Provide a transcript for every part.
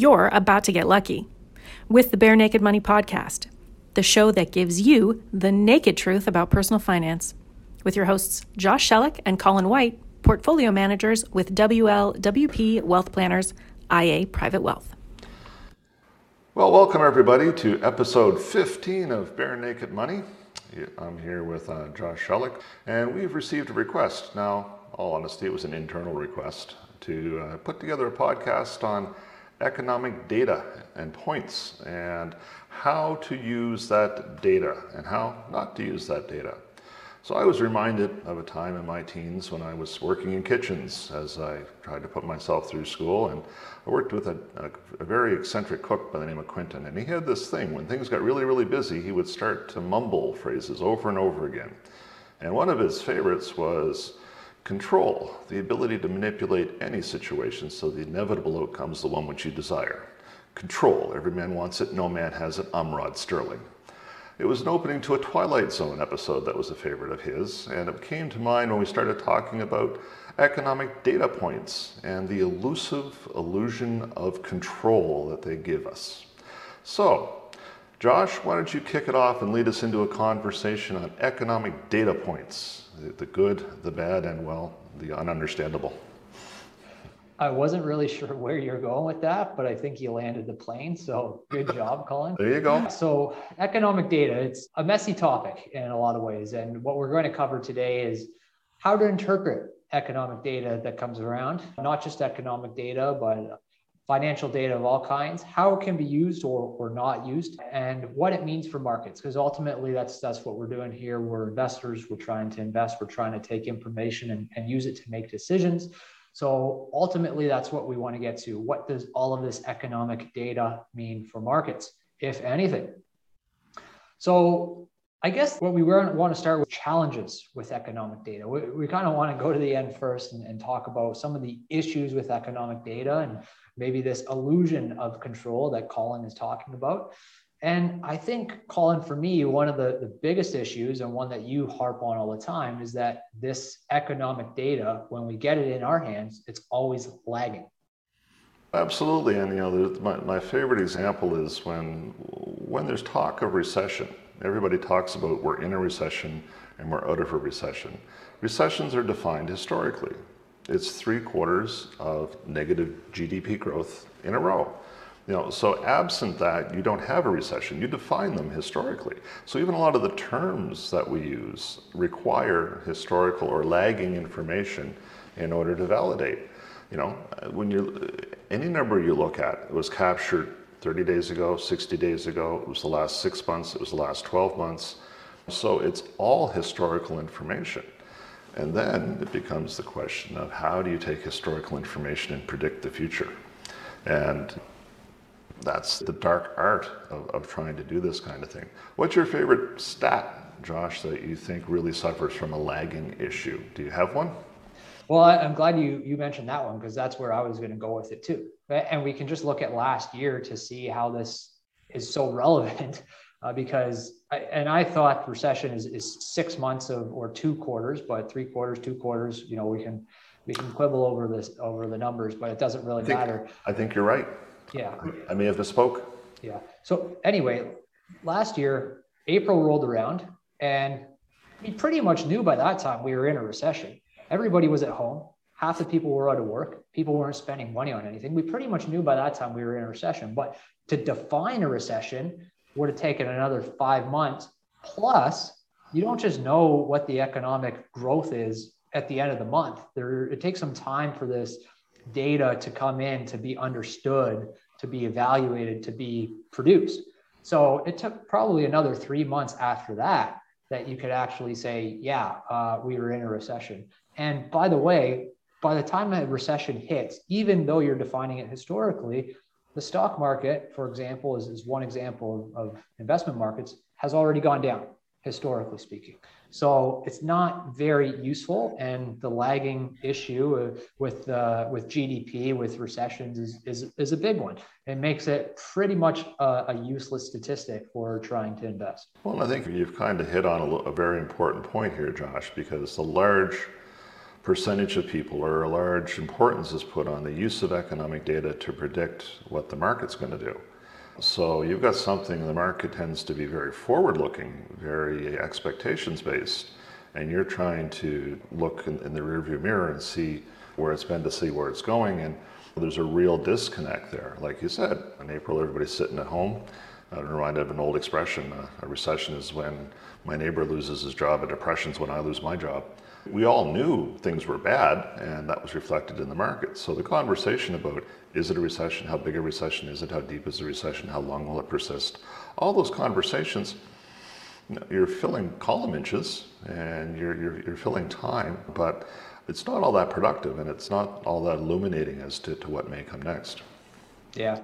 you're about to get lucky with the Bare Naked Money Podcast, the show that gives you the naked truth about personal finance, with your hosts Josh Shellick and Colin White, portfolio managers with WLWP Wealth Planners, IA Private Wealth. Well, welcome everybody to episode 15 of Bare Naked Money. I'm here with uh, Josh Shellick, and we've received a request. Now, all honesty, it was an internal request to uh, put together a podcast on economic data and points and how to use that data and how not to use that data. So I was reminded of a time in my teens when I was working in kitchens as I tried to put myself through school. And I worked with a, a, a, very eccentric cook by the name of Quentin. And he had this thing when things got really, really busy, he would start to mumble phrases over and over again. And one of his favorites was control, the ability to manipulate any situation so the inevitable outcome is the one which you desire. Control, every man wants it, no man has it, I'm Rod Serling. It was an opening to a Twilight Zone episode that was a favorite of his, and it came to mind when we started talking about economic data points and the elusive illusion of control that they give us. So, Josh, why don't you kick it off and lead us into a conversation on economic data points the good, the bad, and well, the ununderstandable? I wasn't really sure where you're going with that, but I think you landed the plane. So good job, Colin. there you go. So, economic data, it's a messy topic in a lot of ways. And what we're going to cover today is how to interpret economic data that comes around, not just economic data, but financial data of all kinds, how it can be used or, or not used, and what it means for markets. Because ultimately, that's that's what we're doing here. We're investors. We're trying to invest. We're trying to take information and, and use it to make decisions. So ultimately, that's what we want to get to. What does all of this economic data mean for markets, if anything? So I guess what we want to start with challenges with economic data. We, we kind of want to go to the end first and, and talk about some of the issues with economic data and maybe this illusion of control that Colin is talking about. And I think, Colin, for me, one of the, the biggest issues and one that you harp on all the time is that this economic data, when we get it in our hands, it's always lagging. Absolutely. And, you know, my, my favorite example is when, when there's talk of recession, everybody talks about we're in a recession and we're out of a recession. Recessions are defined historically. It's three quarters of negative GDP growth in a row. You know, so absent that, you don't have a recession. You define them historically. So even a lot of the terms that we use require historical or lagging information in order to validate. You know, when you any number you look at, it was captured 30 days ago, 60 days ago, it was the last six months, it was the last 12 months. So it's all historical information. And then it becomes the question of how do you take historical information and predict the future? And that's the dark art of, of trying to do this kind of thing. What's your favorite stat, Josh, that you think really suffers from a lagging issue? Do you have one? Well, I'm glad you you mentioned that one because that's where I was going to go with it too. And we can just look at last year to see how this is so relevant. Uh, because I, and I thought recession is, is six months of or two quarters, but three quarters, two quarters. You know, we can we can quibble over this over the numbers, but it doesn't really I think, matter. I think you're right. Yeah. I may have misspoke. Yeah. So anyway, last year, April rolled around and we pretty much knew by that time we were in a recession. Everybody was at home. Half the people were out of work. People weren't spending money on anything. We pretty much knew by that time we were in a recession. But to define a recession would have taken another five months. Plus, you don't just know what the economic growth is at the end of the month. There, it takes some time for this data to come in to be understood, to be evaluated, to be produced. So it took probably another three months after that that you could actually say, yeah, uh, we were in a recession. And by the way, by the time a recession hits, even though you're defining it historically, the stock market, for example, is, is one example of, of investment markets, has already gone down, historically speaking. So it's not very useful, and the lagging issue with uh, with GDP with recessions is, is is a big one. It makes it pretty much a, a useless statistic for trying to invest. Well, I think you've kind of hit on a, a very important point here, Josh, because the large percentage of people or a large importance is put on the use of economic data to predict what the market's going to do. So you've got something, the market tends to be very forward looking, very expectations based, and you're trying to look in, in the rearview mirror and see where it's been to see where it's going. And there's a real disconnect there. Like you said, in April, everybody's sitting at home. I'm reminded of an old expression uh, a recession is when my neighbor loses his job, a depression is when I lose my job. We all knew things were bad, and that was reflected in the market. So the conversation about is it a recession? How big a recession is it? How deep is the recession? How long will it persist? All those conversations, you're filling column inches and you're, you're, you're filling time, but it's not all that productive and it's not all that illuminating as to, to what may come next. Yeah.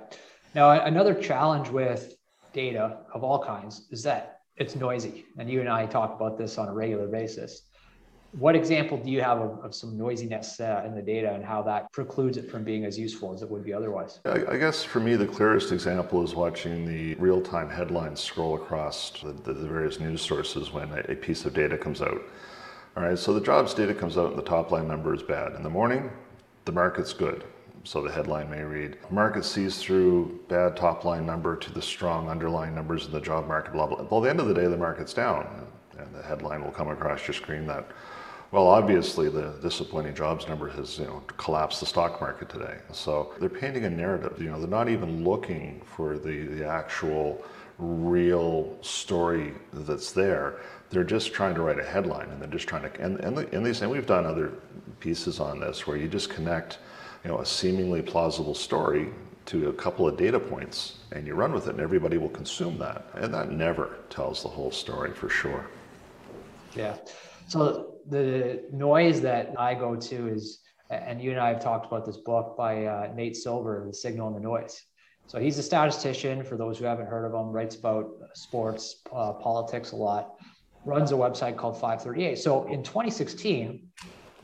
Now, another challenge with data of all kinds is that it's noisy. And you and I talk about this on a regular basis what example do you have of, of some noisiness uh, in the data and how that precludes it from being as useful as it would be otherwise? I, I guess for me, the clearest example is watching the real time headlines scroll across the, the, the various news sources when a, a piece of data comes out. All right, so the jobs data comes out and the top line number is bad. In the morning, the market's good. So the headline may read, market sees through bad top line number to the strong underlying numbers in the job market, blah, blah. Well, the end of the day, the market's down. And the headline will come across your screen that well, obviously, the disappointing jobs number has you know collapsed the stock market today. So they're painting a narrative. You know, they're not even looking for the the actual real story that's there. They're just trying to write a headline, and they're just trying to. And and, the, and and we've done other pieces on this where you just connect, you know, a seemingly plausible story to a couple of data points, and you run with it, and everybody will consume that. And that never tells the whole story for sure. Yeah. So the noise that I go to is, and you and I have talked about this book by uh, Nate Silver, The Signal and the Noise. So he's a statistician. For those who haven't heard of him, writes about sports, uh, politics a lot. Runs a website called 538. So in 2016,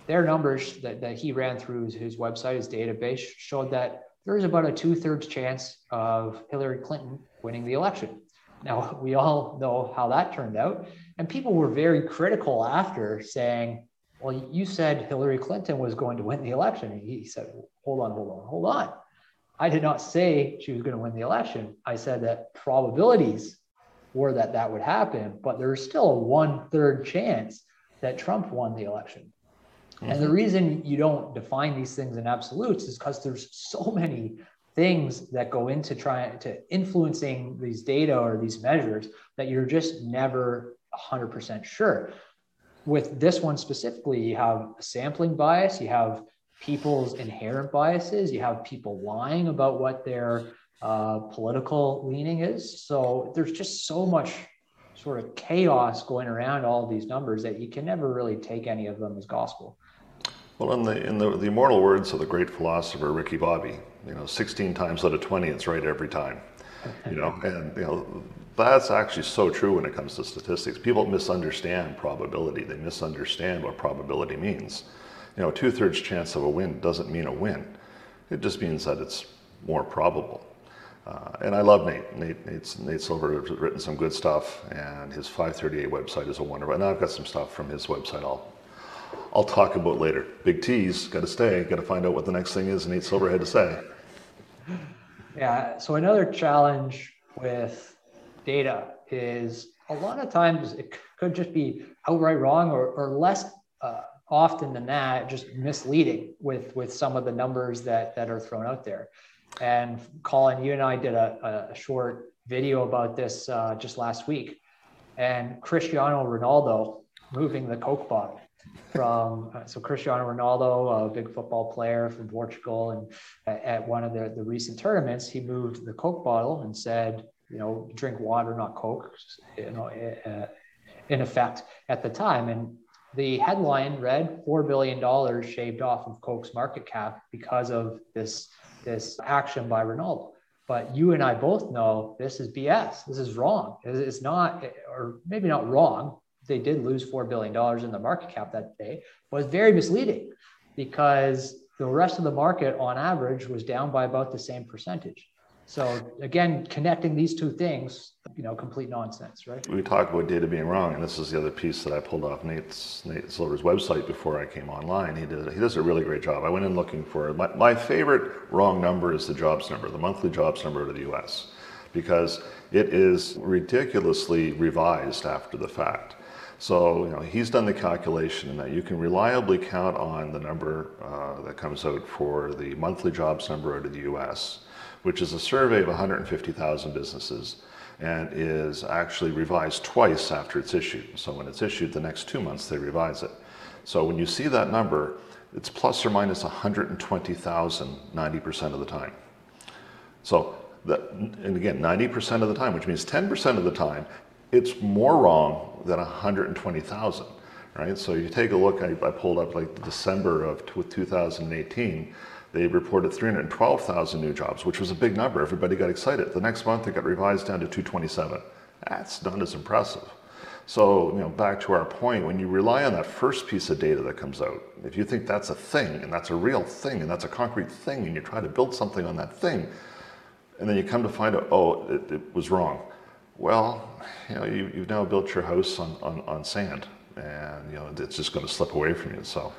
their numbers that, that he ran through his, website, his database, showed that there is about a two thirds chance of Hillary Clinton winning the election. Now, we all know how that turned out. And people were very critical after saying, well, you said Hillary Clinton was going to win the election. And he said, hold on, hold on, hold on. I did not say she was going to win the election. I said that probabilities were that that would happen, but there's still a one third chance that Trump won the election. Mm-hmm. And the mm-hmm. reason you don't define these things in absolutes is because there's so many things that go into trying to influencing these data or these measures that you're just never 100% sure. With this one specifically, you have a sampling bias, you have people's inherent biases, you have people lying about what their uh, political leaning is. So there's just so much sort of chaos going around all these numbers that you can never really take any of them as gospel. Well, in the in the, the immortal words of the great philosopher Ricky Bobby, you know, 16 times out of 20, it's right every time. You know, and you know that's actually so true when it comes to statistics. People misunderstand probability. They misunderstand what probability means. You know, two thirds chance of a win doesn't mean a win. It just means that it's more probable. Uh, and I love Nate. Nate, Nate's, Nate Silver has written some good stuff, and his 538 website is a wonder. And I've got some stuff from his website I'll, I'll talk about later. Big T's, got to stay, got to find out what the next thing is Nate Silver had to say. Yeah, so another challenge with data is a lot of times it could just be outright wrong or, or less uh, often than that just misleading with with some of the numbers that that are thrown out there. And colin you and i did a, a short video about this uh, just last week. And cristiano ronaldo moving the coke bottle from uh, so cristiano ronaldo a big football player from portugal and at one of the, the recent tournaments he moved the coke bottle and said you know, drink water, not Coke, you know, uh, in effect at the time. And the headline read $4 billion shaved off of Coke's market cap because of this, this action by Ronaldo. But you and I both know this is BS. This is wrong. It's not, or maybe not wrong. They did lose $4 billion in the market cap that day, was very misleading because the rest of the market on average was down by about the same percentage. So again, connecting these two things, you know complete nonsense, right? We talk about data being wrong, and this is the other piece that I pulled off Nate's Nate Silver's website before I came online. He did he does a really great job. I went in looking for my, my favorite wrong number is the jobs number, the monthly jobs number to the U.S. because it is ridiculously revised after the fact. So you know, he's done the calculation and that you can reliably count on the number uh, that comes out for the monthly jobs number out of the U.S., which is a survey of 150,000 businesses and is actually revised twice after it's issued. So when it's issued the next two months, they revise it. So when you see that number, it's plus or minus 120,000 90% of the time. So that, and again, 90% of the time, which means 10% of the time, it's more wrong than 120,000, right? So you take a look, I, I pulled up like December of 2018, they reported 312,000 new jobs, which was a big number. Everybody got excited. The next month it got revised down to 227. That's not as impressive. So, you know, back to our point, when you rely on that first piece of data that comes out, if you think that's a thing and that's a real thing and that's a concrete thing and you try to build something on that thing, and then you come to find out, oh, it, it was wrong. Well, you know, you, have now built your house on, on, on sand and, you know, it's just going to slip away from you. So,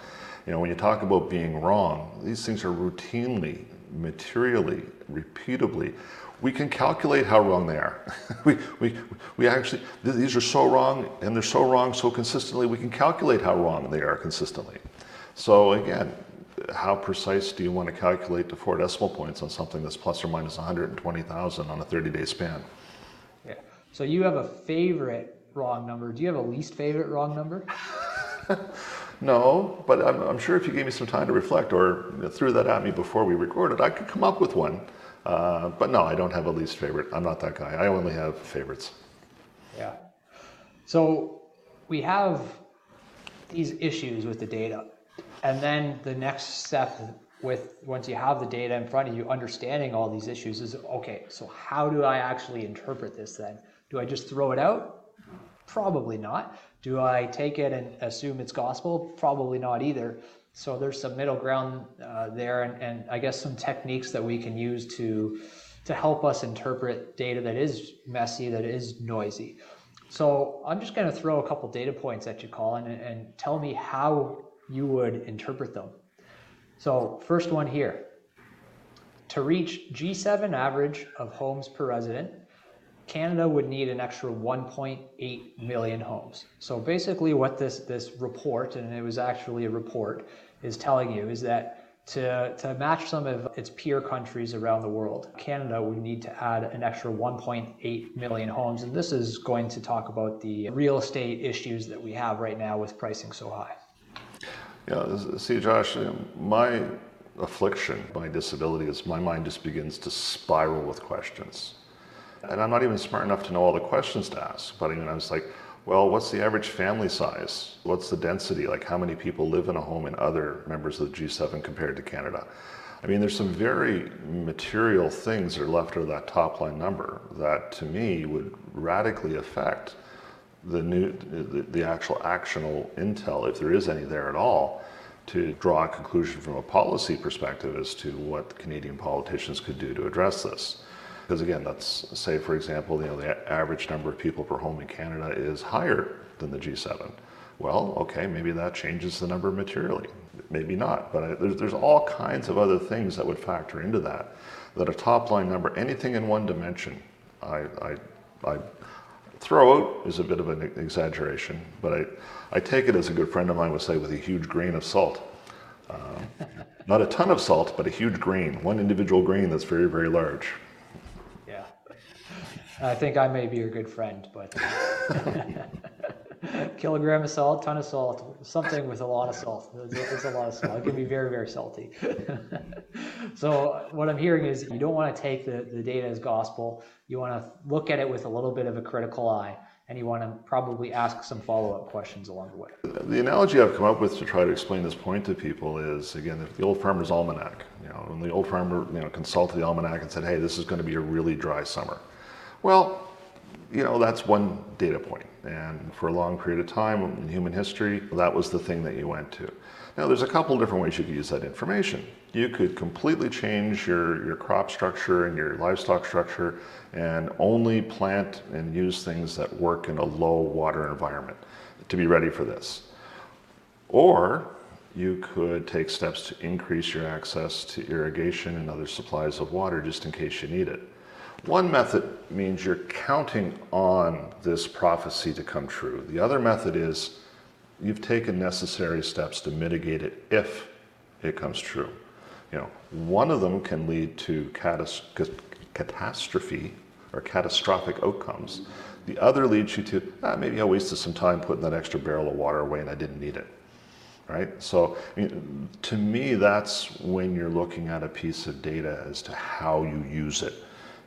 you know, when you talk about being wrong, these things are routinely, materially, repeatably. We can calculate how wrong they are. we, we, we actually, these are so wrong and they're so wrong so consistently, we can calculate how wrong they are consistently. So again, how precise do you want to calculate to four decimal points on something that's plus or minus 120,000 on a 30 day span? So you have a favorite wrong number. Do you have a least favorite wrong number? No, but I'm, I'm, sure if you gave me some time to reflect or threw that at me before we recorded, I could come up with one. Uh, but no, I don't have a least favorite. I'm not that guy. I only have favorites. Yeah. So we have these issues with the data. And then the next step with once you have the data in front of you, understanding all these issues is okay, so how do I actually interpret this then? Do I just throw it out? Probably not. Do I take it and assume it's gospel? Probably not either. So there's some middle ground uh, there, and, and I guess some techniques that we can use to to help us interpret data that is messy, that is noisy. So I'm just going to throw a couple data points at you, Colin, and, and tell me how you would interpret them. So first one here. To reach G7 average of homes per resident, Canada would need an extra 1.8 million homes. So basically what this, this report, and it was actually a report, is telling you is that to, to match some of its peer countries around the world, Canada would need to add an extra 1.8 million homes. And this is going to talk about the real estate issues that we have right now with pricing so high. Yeah, see, Josh, my affliction, my disability is my mind just begins to spiral with questions. And I'm not even smart enough to know all the questions to ask. But I mean, I was like, well, what's the average family size? What's the density? Like, how many people live in a home in other members of the G7 compared to Canada? I mean, there's some very material things that are left of that top line number that to me would radically affect the new, the, the actual actionable intel, if there is any there at all, to draw a conclusion from a policy perspective as to what Canadian politicians could do to address this. Because again, let's say, for example, you know, the average number of people per home in Canada is higher than the G7. Well, okay, maybe that changes the number materially. Maybe not, but I, there's, there's all kinds of other things that would factor into that. That a top line number, anything in one dimension, I, I, I throw out is a bit of an exaggeration, but I, I take it as a good friend of mine would say with a huge grain of salt. Uh, not a ton of salt, but a huge grain, one individual grain that's very, very large. I think I may be your good friend, but kilogram of salt, ton of salt, something with a lot of salt. It's a lot of salt. It can be very, very salty. so what I'm hearing is you don't want to take the, the data as gospel. You want to look at it with a little bit of a critical eye and you want to probably ask some follow-up questions along the way. The analogy I've come up with to try to explain this point to people is again the old farmer's almanac. You know, when the old farmer you know consulted the almanac and said, "Hey, this is going to be a really dry summer." Well, you know, that's one data point. And for a long period of time in human history, that was the thing that you went to. Now, there's a couple different ways you could use that information. You could completely change your, your crop structure and your livestock structure and only plant and use things that work in a low water environment to be ready for this. Or you could take steps to increase your access to irrigation and other supplies of water just in case you need it. One method means you're counting on this prophecy to come true. The other method is you've taken necessary steps to mitigate it if it comes true. You know, one of them can lead to catas- catastrophe or catastrophic outcomes. The other leads you to ah, maybe I wasted some time putting that extra barrel of water away and I didn't need it. Right? So, to me, that's when you're looking at a piece of data as to how you use it.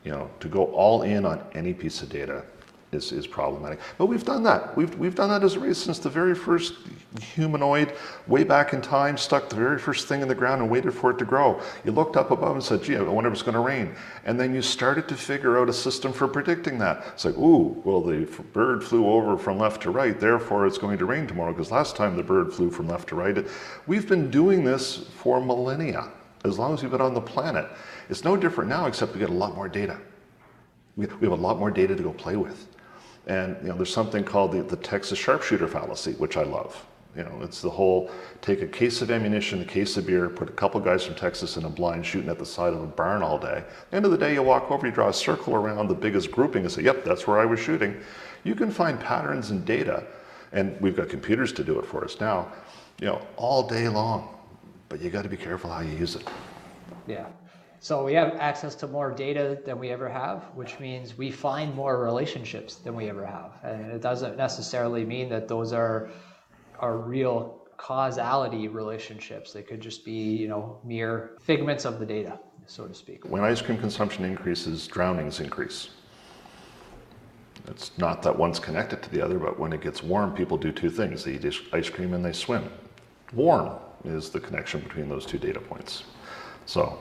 You know, to go all in on any piece of data is, is problematic. But we've done that. We've, we've done that as a race since the very first humanoid, way back in time, stuck the very first thing in the ground and waited for it to grow. You looked up above and said, gee, I wonder if it's going to rain. And then you started to figure out a system for predicting that. It's like, ooh, well, the bird flew over from left to right, therefore it's going to rain tomorrow, because last time the bird flew from left to right. We've been doing this for millennia, as long as we've been on the planet. It's no different now, except we get a lot more data. We have a lot more data to go play with. And you know, there's something called the, the Texas sharpshooter fallacy, which I love. You know, it's the whole take a case of ammunition, a case of beer, put a couple guys from Texas in a blind shooting at the side of a barn all day. End of the day, you walk over, you draw a circle around the biggest grouping and say, yep, that's where I was shooting. You can find patterns and data, and we've got computers to do it for us now, you know, all day long. But you got to be careful how you use it. Yeah. So we have access to more data than we ever have, which means we find more relationships than we ever have. And it doesn't necessarily mean that those are are real causality relationships. They could just be, you know, mere figments of the data, so to speak. When ice cream consumption increases, drownings increase. It's not that one's connected to the other, but when it gets warm, people do two things. They eat ice cream and they swim. Warm is the connection between those two data points. So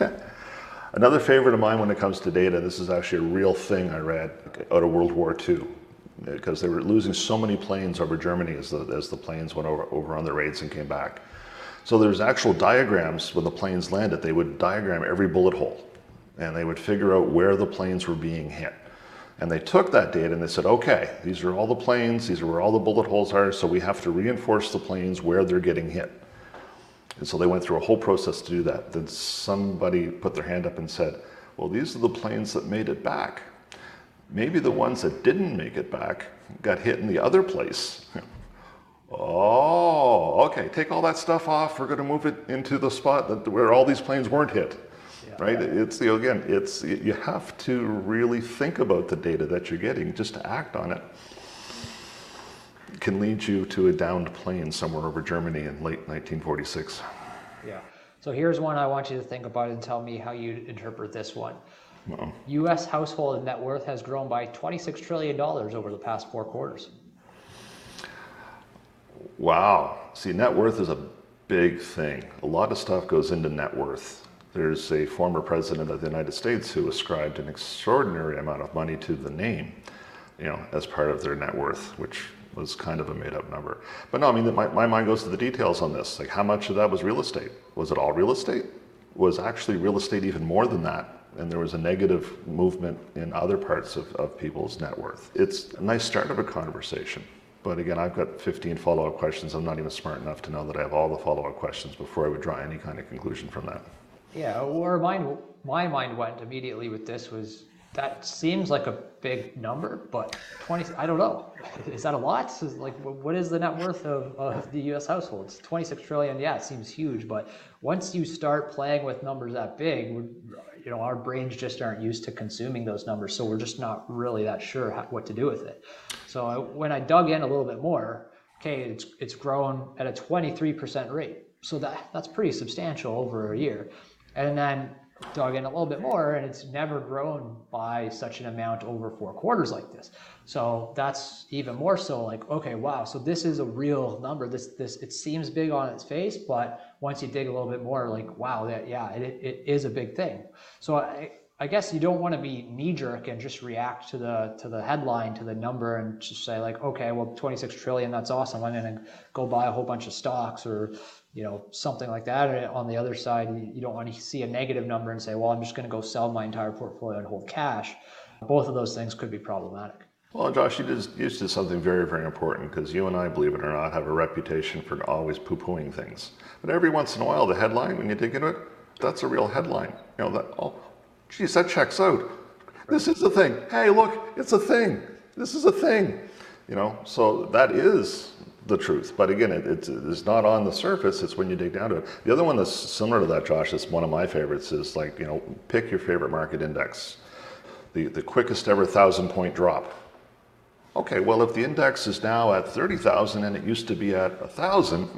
Another favorite of mine when it comes to data, this is actually a real thing I read out of World War II, because they were losing so many planes over Germany as the, as the planes went over, over on their raids and came back. So there's actual diagrams when the planes landed. They would diagram every bullet hole, and they would figure out where the planes were being hit. And they took that data and they said, okay, these are all the planes, these are where all the bullet holes are, so we have to reinforce the planes where they're getting hit. And so they went through a whole process to do that. Then somebody put their hand up and said, well, these are the planes that made it back. Maybe the ones that didn't make it back got hit in the other place. oh, okay, take all that stuff off. We're going to move it into the spot that, where all these planes weren't hit. Yeah. Right? It's the again, it's you have to really think about the data that you're getting just to act on it can lead you to a downed plane somewhere over Germany in late 1946. Yeah. So here's one I want you to think about and tell me how you interpret this one. U.S. household net worth has grown by $26 trillion over the past four quarters. Wow. See, net worth is a big thing. A lot of stuff goes into net worth. There's a former president of the United States who ascribed an extraordinary amount of money to the name, you know, as part of their net worth, which was kind of a made up number. But no, I mean, my, my mind goes to the details on this. Like, how much of that was real estate? Was it all real estate? Was actually real estate even more than that? And there was a negative movement in other parts of, of people's net worth. It's a nice start of a conversation. But again, I've got 15 follow up questions. I'm not even smart enough to know that I have all the follow up questions before I would draw any kind of conclusion from that. Yeah, where mine, my mind went immediately with this was that seems like a big number, but 20, I don't know. Is that a lot? Is like, what is the net worth of, of the US households? 26 trillion, yeah, it seems huge, but once you start playing with numbers that big, you know, our brains just aren't used to consuming those numbers, so we're just not really that sure how, what to do with it. So I, when I dug in a little bit more, okay, it's, it's grown at a 23% rate. So that, that's pretty substantial over a year. And then dug in a little bit more and it's never grown by such an amount over four quarters like this. So that's even more so like okay wow so this is a real number. This this it seems big on its face but once you dig a little bit more like wow that yeah it, it is a big thing. So i I guess you don't want to be knee jerk and just react to the to the headline to the number and just say like okay well 26 trillion that's awesome. I'm to go buy a whole bunch of stocks or you know something like that. And on the other side, you don't want to see a negative number and say well I'm just going to go sell my entire portfolio and hold cash. Both of those things could be problematic. Well, Josh, you just you did something very, very important because you and I, believe it or not, have a reputation for always poo-pooing things. But every once in a while, the headline, when you dig into it, that's a real headline. You know that. Oh, geez, that checks out. This is a thing. Hey, look, it's a thing. This is a thing. You know, so that is the truth. But again, it, it's, it's not on the surface. It's when you dig down to it. The other one that's similar to that, Josh, is one of my favorites. Is like you know, pick your favorite market index. The the quickest ever thousand point drop Okay, well, if the index is now at 30,000 and it used to be at 1,000,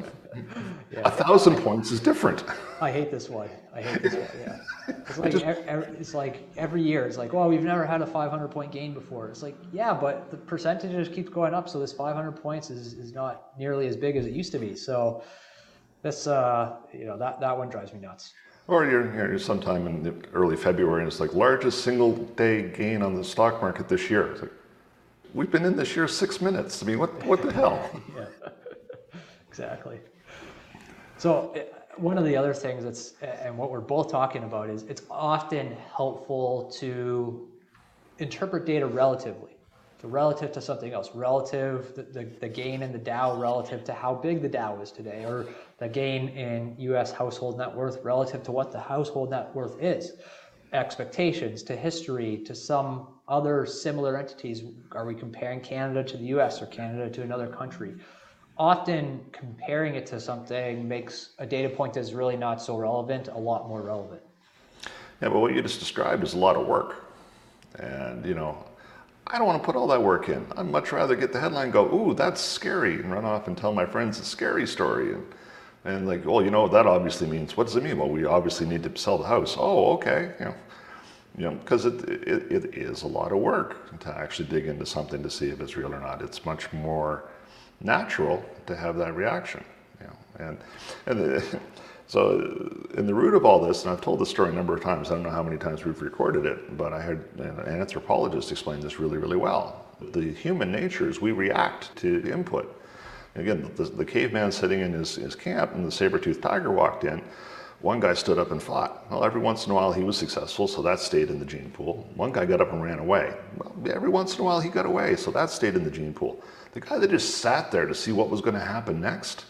yeah. 1,000 points is different. I hate this one. I hate this one, yeah. It's like, just, every, it's like every year, it's like, well, we've never had a 500 point gain before. It's like, yeah, but the percentage just keeps going up. So this 500 points is, is not nearly as big as it used to be. So this, uh, you know, that, that one drives me nuts. Or you're, you're sometime in early February and it's like largest single day gain on the stock market this year. It's like, we've been in this year six minutes. I mean, what, what the hell? yeah, exactly. So eh, one of the other things that's, and what we're both talking about is it's often helpful to interpret data relatively. So relative to something else, relative the, the, the, gain in the Dow relative to how big the Dow is today, or the gain in U.S. household net worth relative to what the household net worth is, expectations to history to some other similar entities? Are we comparing Canada to the US or Canada to another country? Often comparing it to something makes a data point that's really not so relevant a lot more relevant. Yeah, but what you just described is a lot of work. And, you know, I don't want to put all that work in. I'd much rather get the headline go, ooh, that's scary, and run off and tell my friends a scary story. And, and like, well, you know, what that obviously means, what does it mean? Well, we obviously need to sell the house. Oh, okay. You know, you know, because it, it, it is a lot of work to actually dig into something to see if it's real or not. It's much more natural to have that reaction, you know, and, and the, so in the root of all this, and I've told this story a number of times, I don't know how many times we've recorded it, but I heard an anthropologist explain this really, really well. The human nature is we react to input. Again, the, the caveman sitting in his, his camp and the saber-toothed tiger walked in, one guy stood up and fought. Well, every once in a while he was successful, so that stayed in the gene pool. One guy got up and ran away. Well, every once in a while he got away, so that stayed in the gene pool. The guy that just sat there to see what was going to happen next,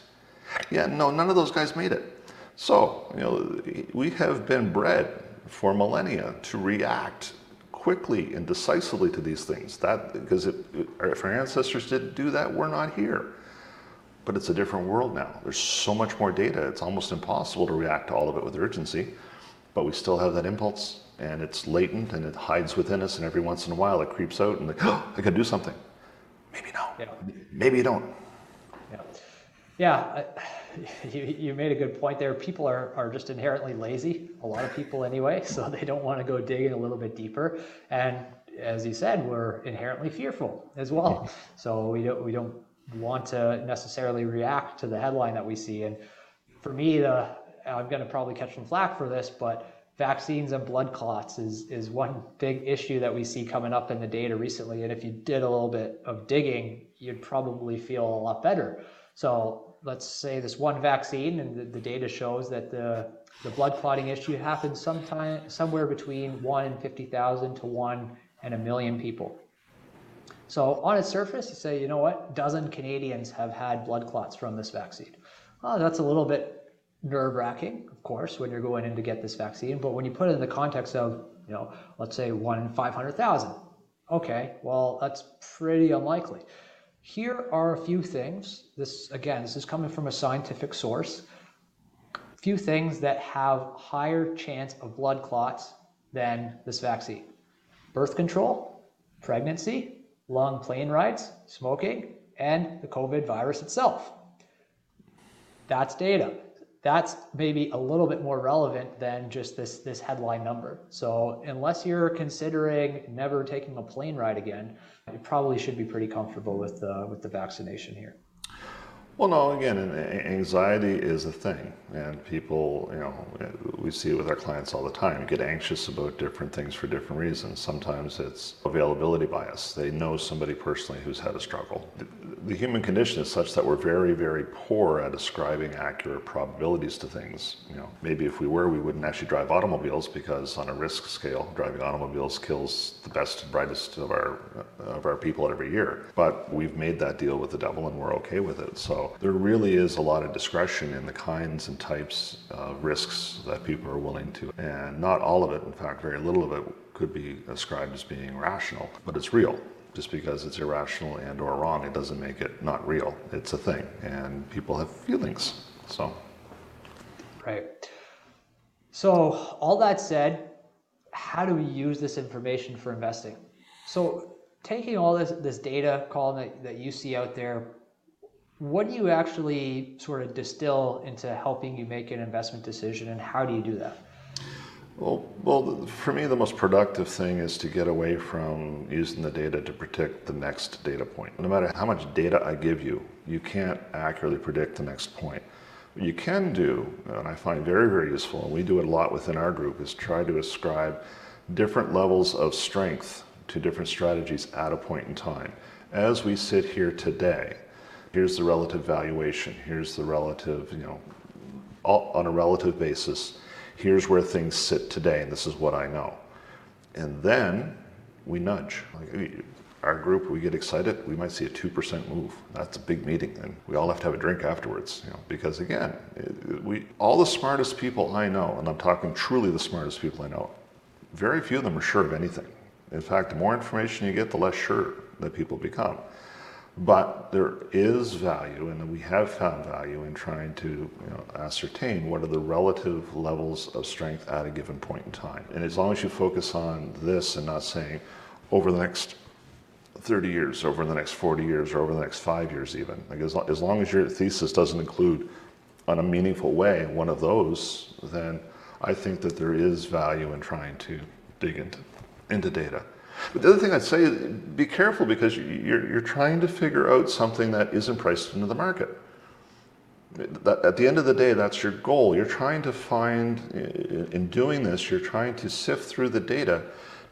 yeah, no, none of those guys made it. So, you know, we have been bred for millennia to react quickly and decisively to these things. That because it, if our ancestors didn't do that, we're not here but it's a different world now. There's so much more data, it's almost impossible to react to all of it with urgency, but we still have that impulse and it's latent and it hides within us and every once in a while it creeps out and like, oh, I could do something. Maybe no. Yeah. Maybe you don't. Yeah. Yeah, you, you made a good point there. People are, are just inherently lazy, a lot of people anyway, so they don't want to go digging a little bit deeper. And as you said, we're inherently fearful as well. Mm-hmm. So we don't, we don't want to necessarily react to the headline that we see. And for me, the, I'm going to probably catch some flack for this, but vaccines and blood clots is, is one big issue that we see coming up in the data recently. And if you did a little bit of digging, you'd probably feel a lot better. So let's say this one vaccine, and the, the data shows that the, the blood clotting issue happens sometime somewhere between one in 50,000 to one and a million people. So on its surface, you say, you know what, dozen Canadians have had blood clots from this vaccine. Well, that's a little bit nerve wracking, of course, when you're going in to get this vaccine. But when you put it in the context of, you know, let's say one in 500,000, okay, well, that's pretty unlikely. Here are a few things. This, again, this is coming from a scientific source. Few things that have higher chance of blood clots than this vaccine. Birth control, pregnancy, long plane rides, smoking, and the COVID virus itself. That's data. That's maybe a little bit more relevant than just this, this headline number. So unless you're considering never taking a plane ride again, you probably should be pretty comfortable with, uh, with the vaccination here. Well, no, again, anxiety is a thing, and people, you know, we see it with our clients all the time. Get anxious about different things for different reasons. Sometimes it's availability bias. They know somebody personally who's had a struggle. The human condition is such that we're very, very poor at ascribing accurate probabilities to things. You know, maybe if we were, we wouldn't actually drive automobiles because on a risk scale, driving automobiles kills the best, and brightest of our of our people every year. But we've made that deal with the devil, and we're okay with it. So there really is a lot of discretion in the kinds and types of risks that people are willing to, and not all of it. In fact, very little of it could be ascribed as being rational, but it's real. Just because it's irrational and or wrong it doesn't make it not real. It's a thing and people have feelings so. Right. So all that said how do we use this information for investing? So taking all this this data Colin that, that you see out there what do you actually sort of distill into helping you make an investment decision and how do you do that well, well, for me, the most productive thing is to get away from using the data to predict the next data point. No matter how much data I give you, you can't accurately predict the next point. What you can do, and I find very, very useful, and we do it a lot within our group, is try to ascribe different levels of strength to different strategies at a point in time. As we sit here today, here's the relative valuation, here's the relative, you know, all, on a relative basis here's where things sit today, and this is what I know. And then we nudge. Like our group, we get excited, we might see a 2% move. That's a big meeting, and we all have to have a drink afterwards, you know, because again, we, all the smartest people I know, and I'm talking truly the smartest people I know, very few of them are sure of anything. In fact, the more information you get, the less sure that people become. But there is value, and we have found value in trying to you know, ascertain what are the relative levels of strength at a given point in time. And as long as you focus on this and not saying over the next 30 years, over the next 40 years, or over the next five years, even, like as, as long as your thesis doesn't include, on a meaningful way, one of those, then I think that there is value in trying to dig into, into data. But the other thing I'd say is be careful because you're, you're trying to figure out something that isn't priced into the market. At the end of the day, that's your goal. You're trying to find, in doing this, you're trying to sift through the data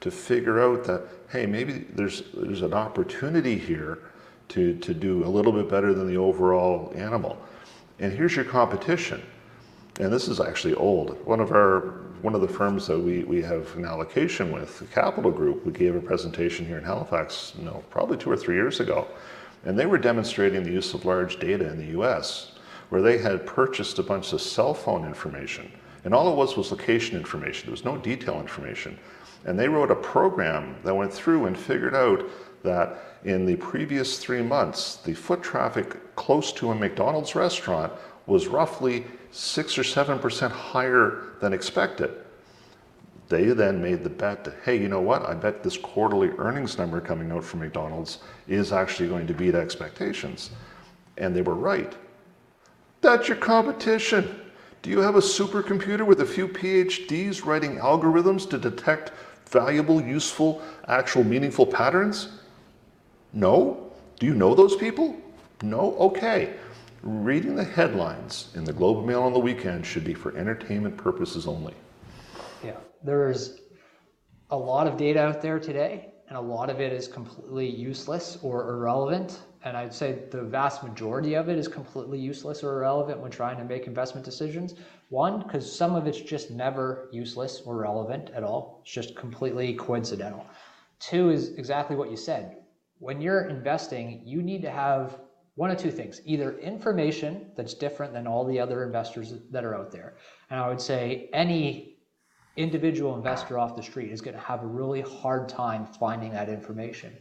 to figure out that, hey, maybe there's, there's an opportunity here to, to do a little bit better than the overall animal. And here's your competition. And this is actually old. One of our one of the firms that we, we have an allocation with, the Capital Group, we gave a presentation here in Halifax, you know, probably two or three years ago. And they were demonstrating the use of large data in the US, where they had purchased a bunch of cell phone information. And all it was was location information. There was no detail information. And they wrote a program that went through and figured out that in the previous three months, the foot traffic close to a McDonald's restaurant was roughly six or seven percent higher than expected. They then made the bet that, hey, you know what? I bet this quarterly earnings number coming out from McDonald's is actually going to beat expectations. And they were right. That's your competition. Do you have a supercomputer with a few PhDs writing algorithms to detect valuable, useful, actual, meaningful patterns? No? Do you know those people? No? Okay. Reading the headlines in the Globe and Mail on the weekend should be for entertainment purposes only. Yeah, there's a lot of data out there today, and a lot of it is completely useless or irrelevant. And I'd say the vast majority of it is completely useless or irrelevant when trying to make investment decisions. One, because some of it's just never useless or relevant at all, it's just completely coincidental. Two is exactly what you said. When you're investing, you need to have one of two things either information that's different than all the other investors that are out there. And I would say any individual investor off the street is going to have a really hard time finding that information.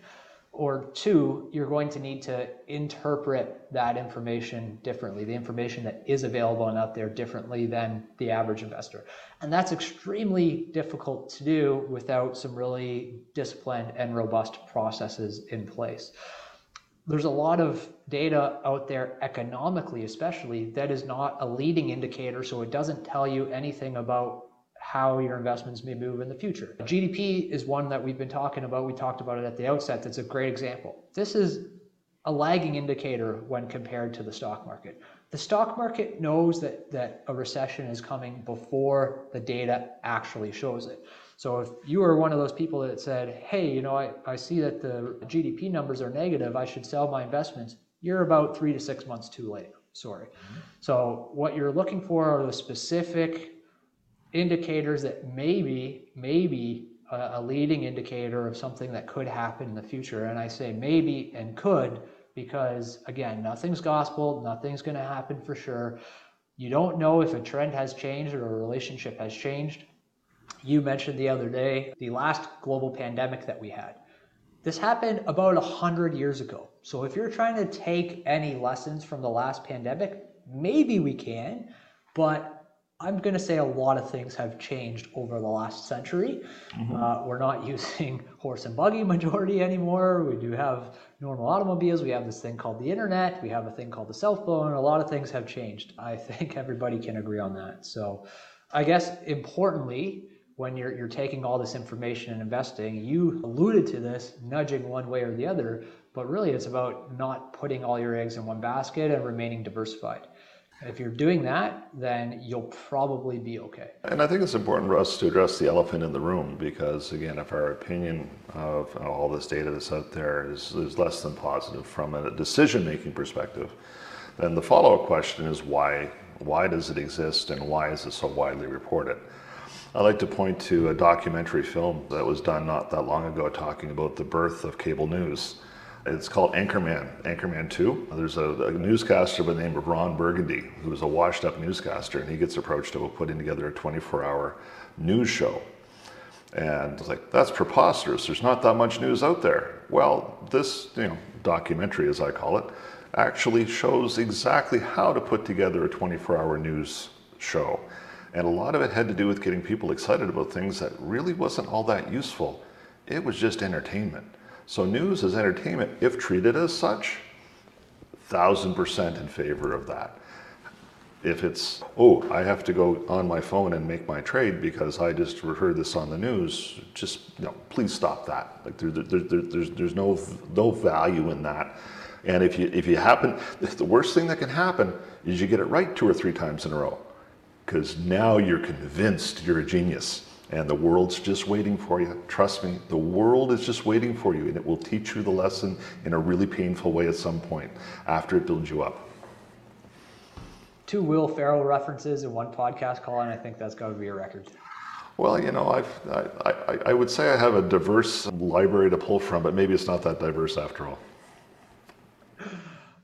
Or two, you're going to need to interpret that information differently, the information that is available and out there differently than the average investor. And that's extremely difficult to do without some really disciplined and robust processes in place there's a lot of data out there economically especially that is not a leading indicator so it doesn't tell you anything about how your investments may move in the future gdp is one that we've been talking about we talked about it at the outset that's a great example this is a lagging indicator when compared to the stock market. The stock market knows that, that a recession is coming before the data actually shows it. So if you are one of those people that said, hey, you know, I, I see that the GDP numbers are negative, I should sell my investments, you're about three to six months too late. Sorry. Mm-hmm. So what you're looking for are the specific indicators that maybe, maybe a, a leading indicator of something that could happen in the future. And I say maybe and could because again, nothing's gospel, nothing's going to happen for sure. You don't know if a trend has changed or a relationship has changed you mentioned the other day the last global pandemic that we had. This happened about 100 years ago. So if you're trying to take any lessons from the last pandemic, maybe we can, but I'm going to say a lot of things have changed over the last century. Mm-hmm. Uh, we're not using horse and buggy majority anymore. We do have normal automobiles. We have this thing called the internet. We have a thing called the cell phone. A lot of things have changed. I think everybody can agree on that. So, I guess importantly, when you're, you're taking all this information and investing, you alluded to this nudging one way or the other, but really it's about not putting all your eggs in one basket and remaining diversified. If you're doing that, then you'll probably be okay. And I think it's important for us to address the elephant in the room because, again, if our opinion of all this data that's out there is, is less than positive from a decision making perspective, then the follow up question is why? Why does it exist and why is it so widely reported? I like to point to a documentary film that was done not that long ago talking about the birth of cable news. It's called Anchorman, Anchorman 2. There's a, a, newscaster by the name of Ron Burgundy, who's a washed up newscaster, and he gets approached about putting together a 24 hour news show. And it's like, that's preposterous. There's not that much news out there. Well, this you know, documentary, as I call it, actually shows exactly how to put together a 24 hour news show. And a lot of it had to do with getting people excited about things that really wasn't all that useful. It was just entertainment. So, news is entertainment, if treated as such, thousand percent in favor of that. If it's, oh, I have to go on my phone and make my trade because I just heard this on the news, just, know, please stop that. Like, there, there, there, there's, there's no, no value in that. And if you, if you happen, the worst thing that can happen is you get it right two or three times in a row because now you're convinced you're a genius and the world's just waiting for you. Trust me, the world is just waiting for you and it will teach you the lesson in a really painful way at some point after it builds you up. Two Will Ferrell references in one podcast call, and I think that's got to be a record. Well, you know, I've, I, I, I would say I have a diverse library to pull from, but maybe it's not that diverse after all.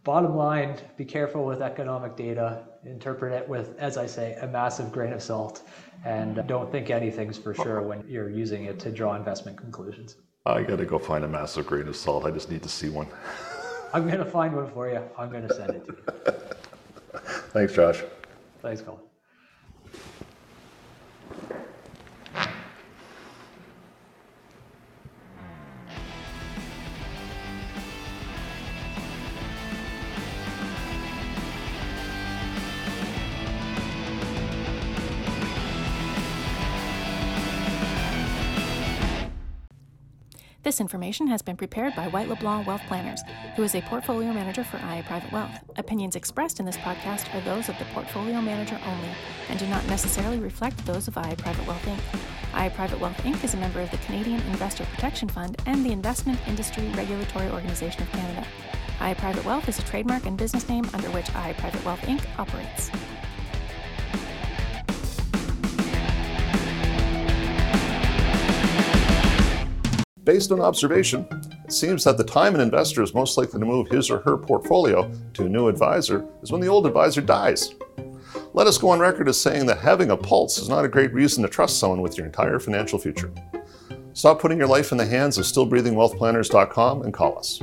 Bottom line, be careful with economic data. Interpret it with, as I say, a massive grain of salt. And don't think anything's for sure when you're using it to draw investment conclusions. I got to go find a massive grain of salt. I just need to see one. I'm going to find one for you. I'm going to send it to you. Thanks, Josh. Thanks, Colin. This information has been prepared by White LeBlanc Wealth Planners, who is a portfolio manager for IA Private Wealth. Opinions expressed in this podcast are those of the portfolio manager only and do not necessarily reflect those of IA Private Wealth Inc. IA Private Wealth Inc. is a member of the Canadian Investor Protection Fund and the Investment Industry Regulatory Organization of Canada. IA Private Wealth is a trademark and business name under which IA Private Wealth Inc. operates. Based on observation, it seems that the time an investor is most likely to move his or her portfolio to a new advisor is when the old advisor dies. Let us go on record as saying that having a pulse is not a great reason to trust someone with your entire financial future. Stop putting your life in the hands of stillbreathingwealthplanners.com and call us.